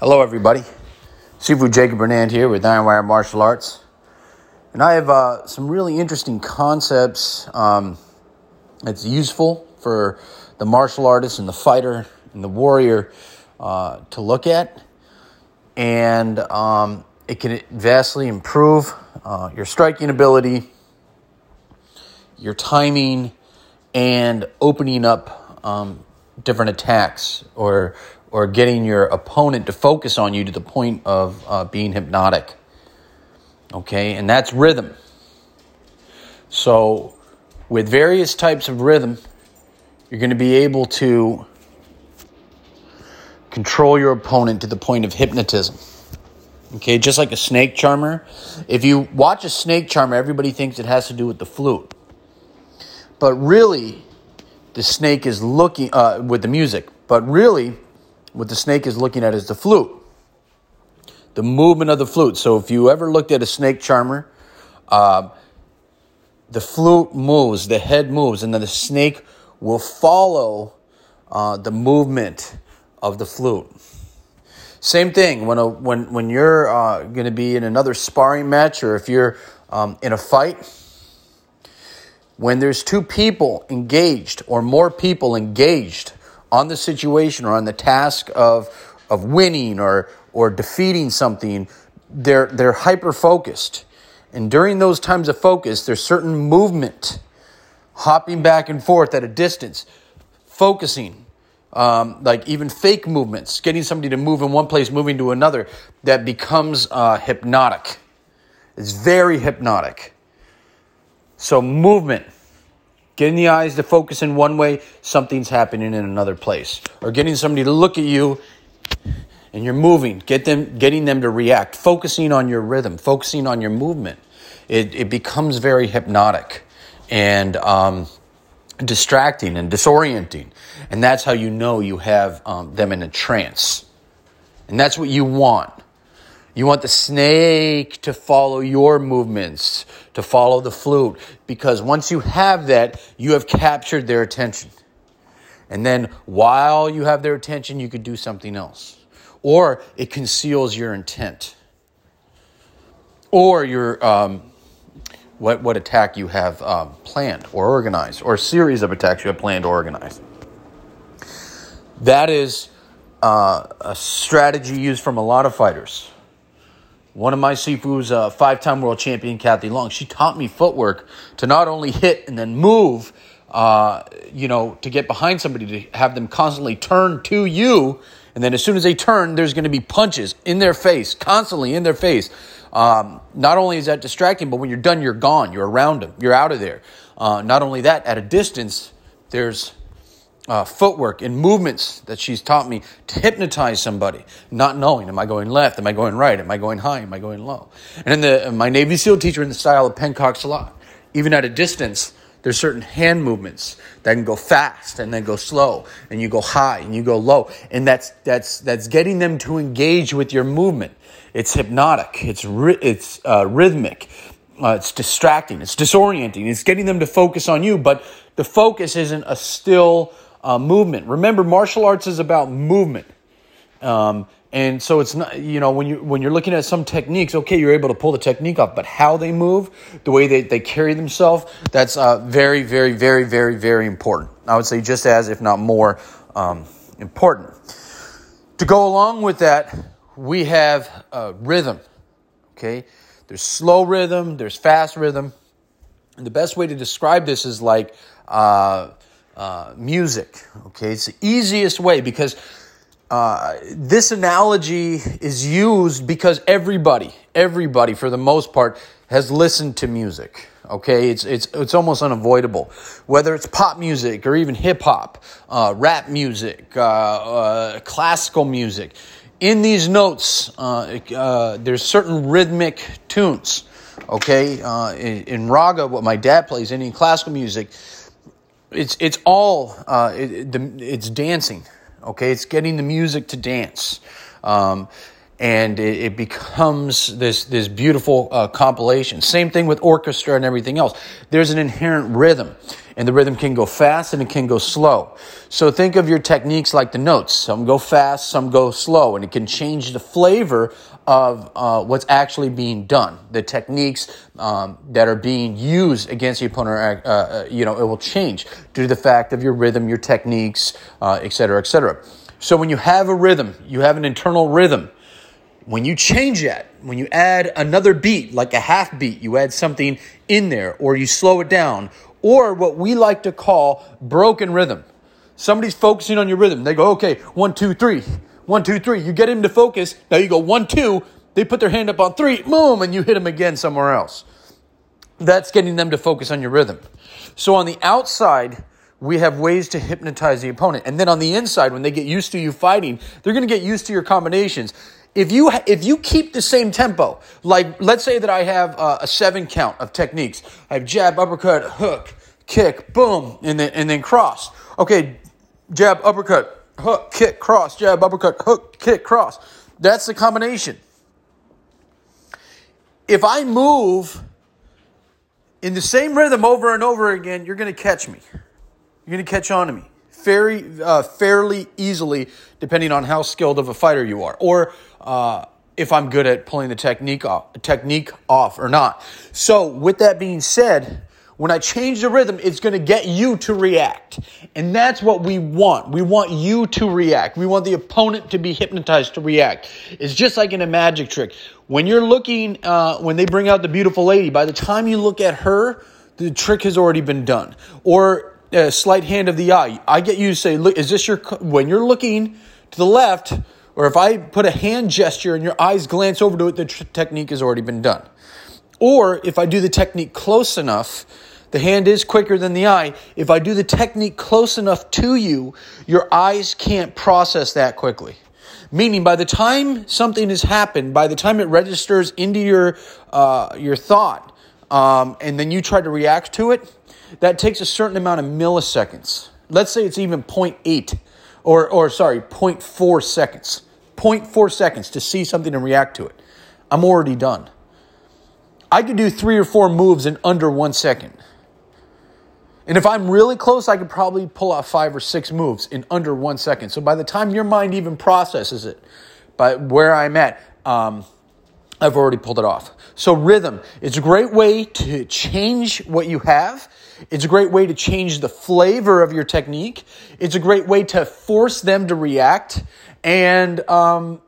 Hello, everybody. Sifu Jacob Brinnand here with Iron Wire Martial Arts. And I have uh, some really interesting concepts um, that's useful for the martial artist and the fighter and the warrior uh, to look at. And um, it can vastly improve uh, your striking ability, your timing, and opening up um, different attacks or or getting your opponent to focus on you to the point of uh, being hypnotic. Okay, and that's rhythm. So, with various types of rhythm, you're going to be able to control your opponent to the point of hypnotism. Okay, just like a snake charmer. If you watch a snake charmer, everybody thinks it has to do with the flute. But really, the snake is looking uh, with the music. But really, what the snake is looking at is the flute, the movement of the flute. So if you ever looked at a snake charmer, uh, the flute moves, the head moves, and then the snake will follow uh, the movement of the flute. Same thing when a, when when you're uh, going to be in another sparring match, or if you're um, in a fight. When there's two people engaged or more people engaged, on the situation or on the task of, of winning or, or defeating something, they're, they're hyper focused. And during those times of focus, there's certain movement, hopping back and forth at a distance, focusing, um, like even fake movements, getting somebody to move in one place, moving to another, that becomes uh, hypnotic. It's very hypnotic. So, movement Getting the eyes to focus in one way, something's happening in another place. Or getting somebody to look at you and you're moving, get them, getting them to react, focusing on your rhythm, focusing on your movement. It, it becomes very hypnotic and um, distracting and disorienting. And that's how you know you have um, them in a trance. And that's what you want. You want the snake to follow your movements, to follow the flute, because once you have that, you have captured their attention. And then while you have their attention, you could do something else. Or it conceals your intent. Or your, um, what, what attack you have um, planned or organized, or a series of attacks you have planned or organized. That is uh, a strategy used from a lot of fighters one of my Sifu's uh, five time world champion, Kathy Long, she taught me footwork to not only hit and then move, uh, you know, to get behind somebody, to have them constantly turn to you. And then as soon as they turn, there's going to be punches in their face, constantly in their face. Um, not only is that distracting, but when you're done, you're gone. You're around them. You're out of there. Uh, not only that, at a distance, there's uh, footwork and movements that she's taught me to hypnotize somebody, not knowing, am I going left? Am I going right? Am I going high? Am I going low? And in the, my Navy SEAL teacher in the style of Pencak Silat, even at a distance, there's certain hand movements that can go fast and then go slow, and you go high and you go low, and that's that's that's getting them to engage with your movement. It's hypnotic. It's it's uh, rhythmic. Uh, it's distracting. It's disorienting. It's getting them to focus on you, but the focus isn't a still uh, movement. Remember, martial arts is about movement. Um, and so it's not, you know, when you when you're looking at some techniques, okay, you're able to pull the technique off, but how they move, the way they, they carry themselves, that's uh, very, very, very, very, very important. I would say just as, if not more, um, important. To go along with that, we have uh, rhythm. Okay, there's slow rhythm, there's fast rhythm, and the best way to describe this is like uh, uh, music. Okay, it's the easiest way because uh, this analogy is used because everybody, everybody for the most part, has listened to music. Okay, it's it's it's almost unavoidable. Whether it's pop music or even hip hop, uh, rap music, uh, uh, classical music, in these notes, there's certain rhythmic tunes. Okay, in, in raga, what my dad plays, Indian classical music, it's it's all uh, it, the, it's dancing. Okay, it's getting the music to dance. Um, and it, it becomes this this beautiful uh, compilation. Same thing with orchestra and everything else. There's an inherent rhythm, and the rhythm can go fast and it can go slow. So think of your techniques like the notes. Some go fast, some go slow, and it can change the flavor of uh, what's actually being done. The techniques um, that are being used against the opponent, uh, uh, you know, it will change due to the fact of your rhythm, your techniques, uh, et cetera, et cetera. So when you have a rhythm, you have an internal rhythm when you change that, when you add another beat, like a half beat, you add something in there, or you slow it down, or what we like to call broken rhythm. Somebody's focusing on your rhythm. They go, okay, one, two, three, one, two, three. You get him to focus. Now you go one, two. They put their hand up on three, boom, and you hit them again somewhere else. That's getting them to focus on your rhythm. So on the outside, we have ways to hypnotize the opponent. And then on the inside, when they get used to you fighting, they're going to get used to your combinations. If you if you keep the same tempo, like let's say that I have a, a seven count of techniques, I have jab, uppercut, hook, kick, boom, and then and then cross. Okay, jab, uppercut, hook, kick, cross, jab, uppercut, hook, kick, cross. That's the combination. If I move in the same rhythm over and over again, you're going to catch me. You're going to catch on to me very uh, fairly easily, depending on how skilled of a fighter you are, or uh, if I'm good at pulling the technique off, technique off or not. So, with that being said, when I change the rhythm, it's going to get you to react. And that's what we want. We want you to react. We want the opponent to be hypnotized to react. It's just like in a magic trick. When you're looking, uh, when they bring out the beautiful lady, by the time you look at her, the trick has already been done. Or a sleight hand of the eye. I get you to say, look, is this your, when you're looking to the left, or if I put a hand gesture and your eyes glance over to it, the tr- technique has already been done. Or if I do the technique close enough, the hand is quicker than the eye. If I do the technique close enough to you, your eyes can't process that quickly. Meaning, by the time something has happened, by the time it registers into your uh, your thought, um, and then you try to react to it, that takes a certain amount of milliseconds. Let's say it's even 0.8, or or sorry, 0.4 seconds. 0.4 seconds to see something and react to it. I'm already done. I could do three or four moves in under one second. And if I'm really close, I could probably pull off five or six moves in under one second. So by the time your mind even processes it, by where I'm at, um, I've already pulled it off. So rhythm, it's a great way to change what you have. It's a great way to change the flavor of your technique. It's a great way to force them to react and um,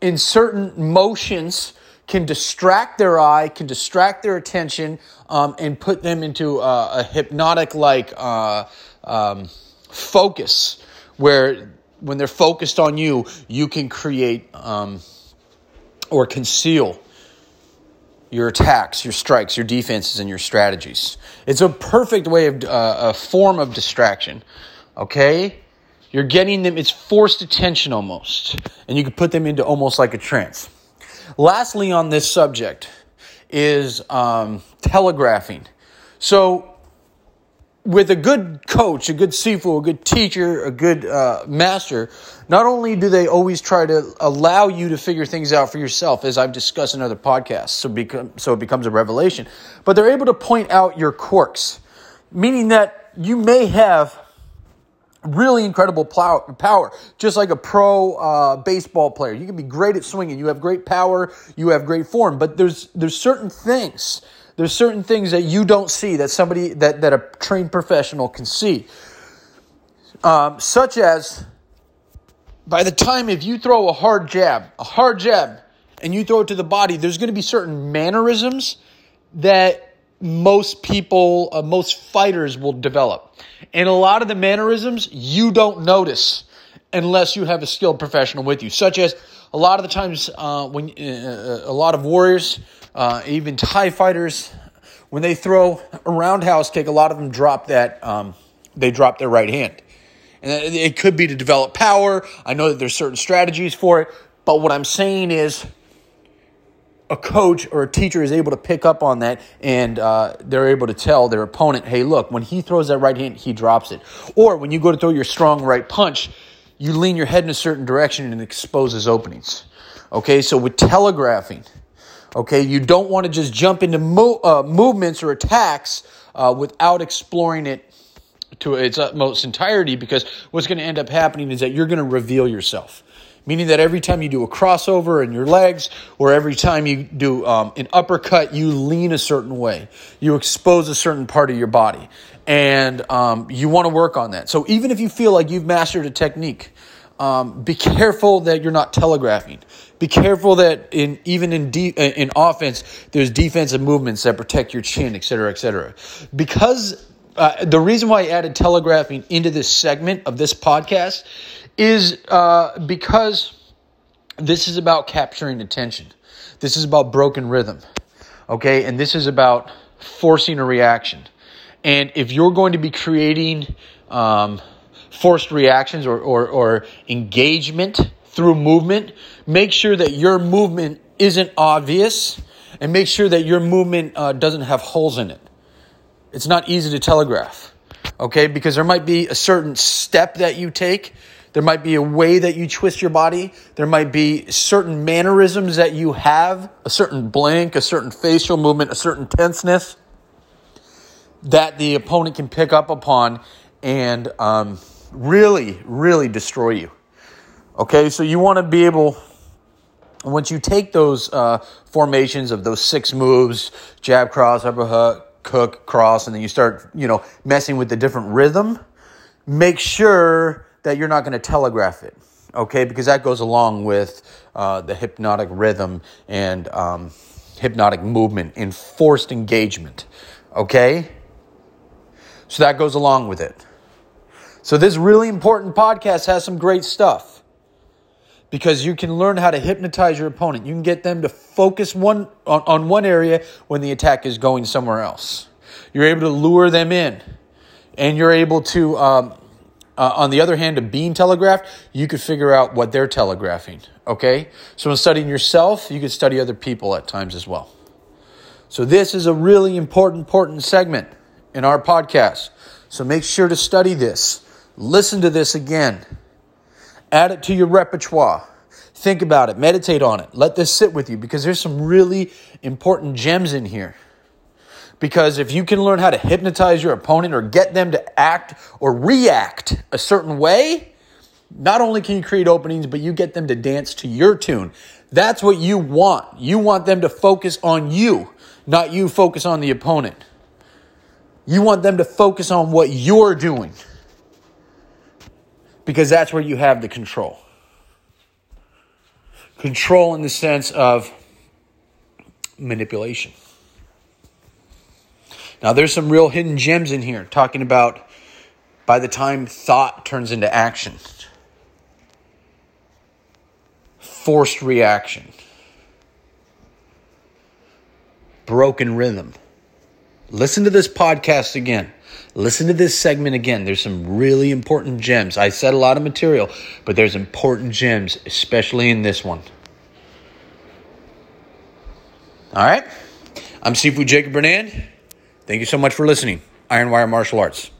in certain motions can distract their eye, can distract their attention, um, and put them into a, a hypnotic like uh, um, focus where when they're focused on you, you can create um, or conceal your attacks, your strikes, your defenses, and your strategies. It's a perfect way of uh, a form of distraction. Okay, you're getting them, it's forced attention almost. And you can put them into almost like a trance. Lastly, on this subject is um, telegraphing. So, with a good coach, a good sifu, a good teacher, a good uh, master, not only do they always try to allow you to figure things out for yourself, as I've discussed in other podcasts, so, become, so it becomes a revelation, but they're able to point out your quirks, meaning that you may have really incredible power, just like a pro uh, baseball player. You can be great at swinging. You have great power. You have great form. But there's there's certain things. There's certain things that you don't see that somebody that that a trained professional can see. Um, such as by the time if you throw a hard jab, a hard jab, and you throw it to the body, there's going to be certain mannerisms that most people, uh, most fighters will develop. And a lot of the mannerisms you don't notice unless you have a skilled professional with you, such as a lot of the times uh, when uh, a lot of warriors, uh, even Thai fighters, when they throw a roundhouse kick, a lot of them drop that, um, they drop their right hand. And it could be to develop power. I know that there's certain strategies for it, but what I'm saying is a coach or a teacher is able to pick up on that and uh, they're able to tell their opponent, hey, look, when he throws that right hand, he drops it. Or when you go to throw your strong right punch, you lean your head in a certain direction and it exposes openings. Okay, so with telegraphing, okay, you don't want to just jump into mo- uh, movements or attacks uh, without exploring it to its utmost entirety because what's going to end up happening is that you're going to reveal yourself. Meaning that every time you do a crossover in your legs, or every time you do um, an uppercut, you lean a certain way. You expose a certain part of your body. And um, you want to work on that. So even if you feel like you've mastered a technique, um, be careful that you're not telegraphing. Be careful that in even in de- in offense, there's defensive movements that protect your chin, et cetera, et cetera. Because uh, the reason why I added telegraphing into this segment of this podcast is uh, because this is about capturing attention. This is about broken rhythm. Okay, and this is about forcing a reaction. And if you're going to be creating um, forced reactions or, or, or engagement through movement, make sure that your movement isn't obvious and make sure that your movement uh, doesn't have holes in it it's not easy to telegraph, okay? Because there might be a certain step that you take. There might be a way that you twist your body. There might be certain mannerisms that you have, a certain blank, a certain facial movement, a certain tenseness that the opponent can pick up upon and um, really, really destroy you. Okay, so you want to be able, once you take those uh, formations of those six moves jab, cross, uppercut, hook, cross, and then you start, you know, messing with the different rhythm, make sure that you're not going to telegraph it, okay? Because that goes along with uh, the hypnotic rhythm and um, hypnotic movement, enforced engagement, okay? So that goes along with it. So this really important podcast has some great stuff because you can learn how to hypnotize your opponent. You can get them to focus one on, on one area when the attack is going somewhere else. You're able to lure them in, and you're able to. Um, uh, on the other hand, a being telegraphed, you could figure out what they're telegraphing. Okay, so in studying yourself, you could study other people at times as well. So this is a really important, important segment in our podcast. So make sure to study this. Listen to this again. Add it to your repertoire. Think about it, meditate on it. Let this sit with you because there's some really important gems in here. Because if you can learn how to hypnotize your opponent or get them to act or react a certain way, not only can you create openings, but you get them to dance to your tune. That's what you want. You want them to focus on you, not you focus on the opponent. You want them to focus on what you're doing because that's where you have the control. Control in the sense of manipulation. Now, there's some real hidden gems in here talking about by the time thought turns into action, forced reaction, broken rhythm. Listen to this podcast again. Listen to this segment again. There's some really important gems. I said a lot of material, but there's important gems, especially in this one. All right. I'm Sifu Jacob Brinnand. Thank you so much for listening. Iron Wire Martial Arts.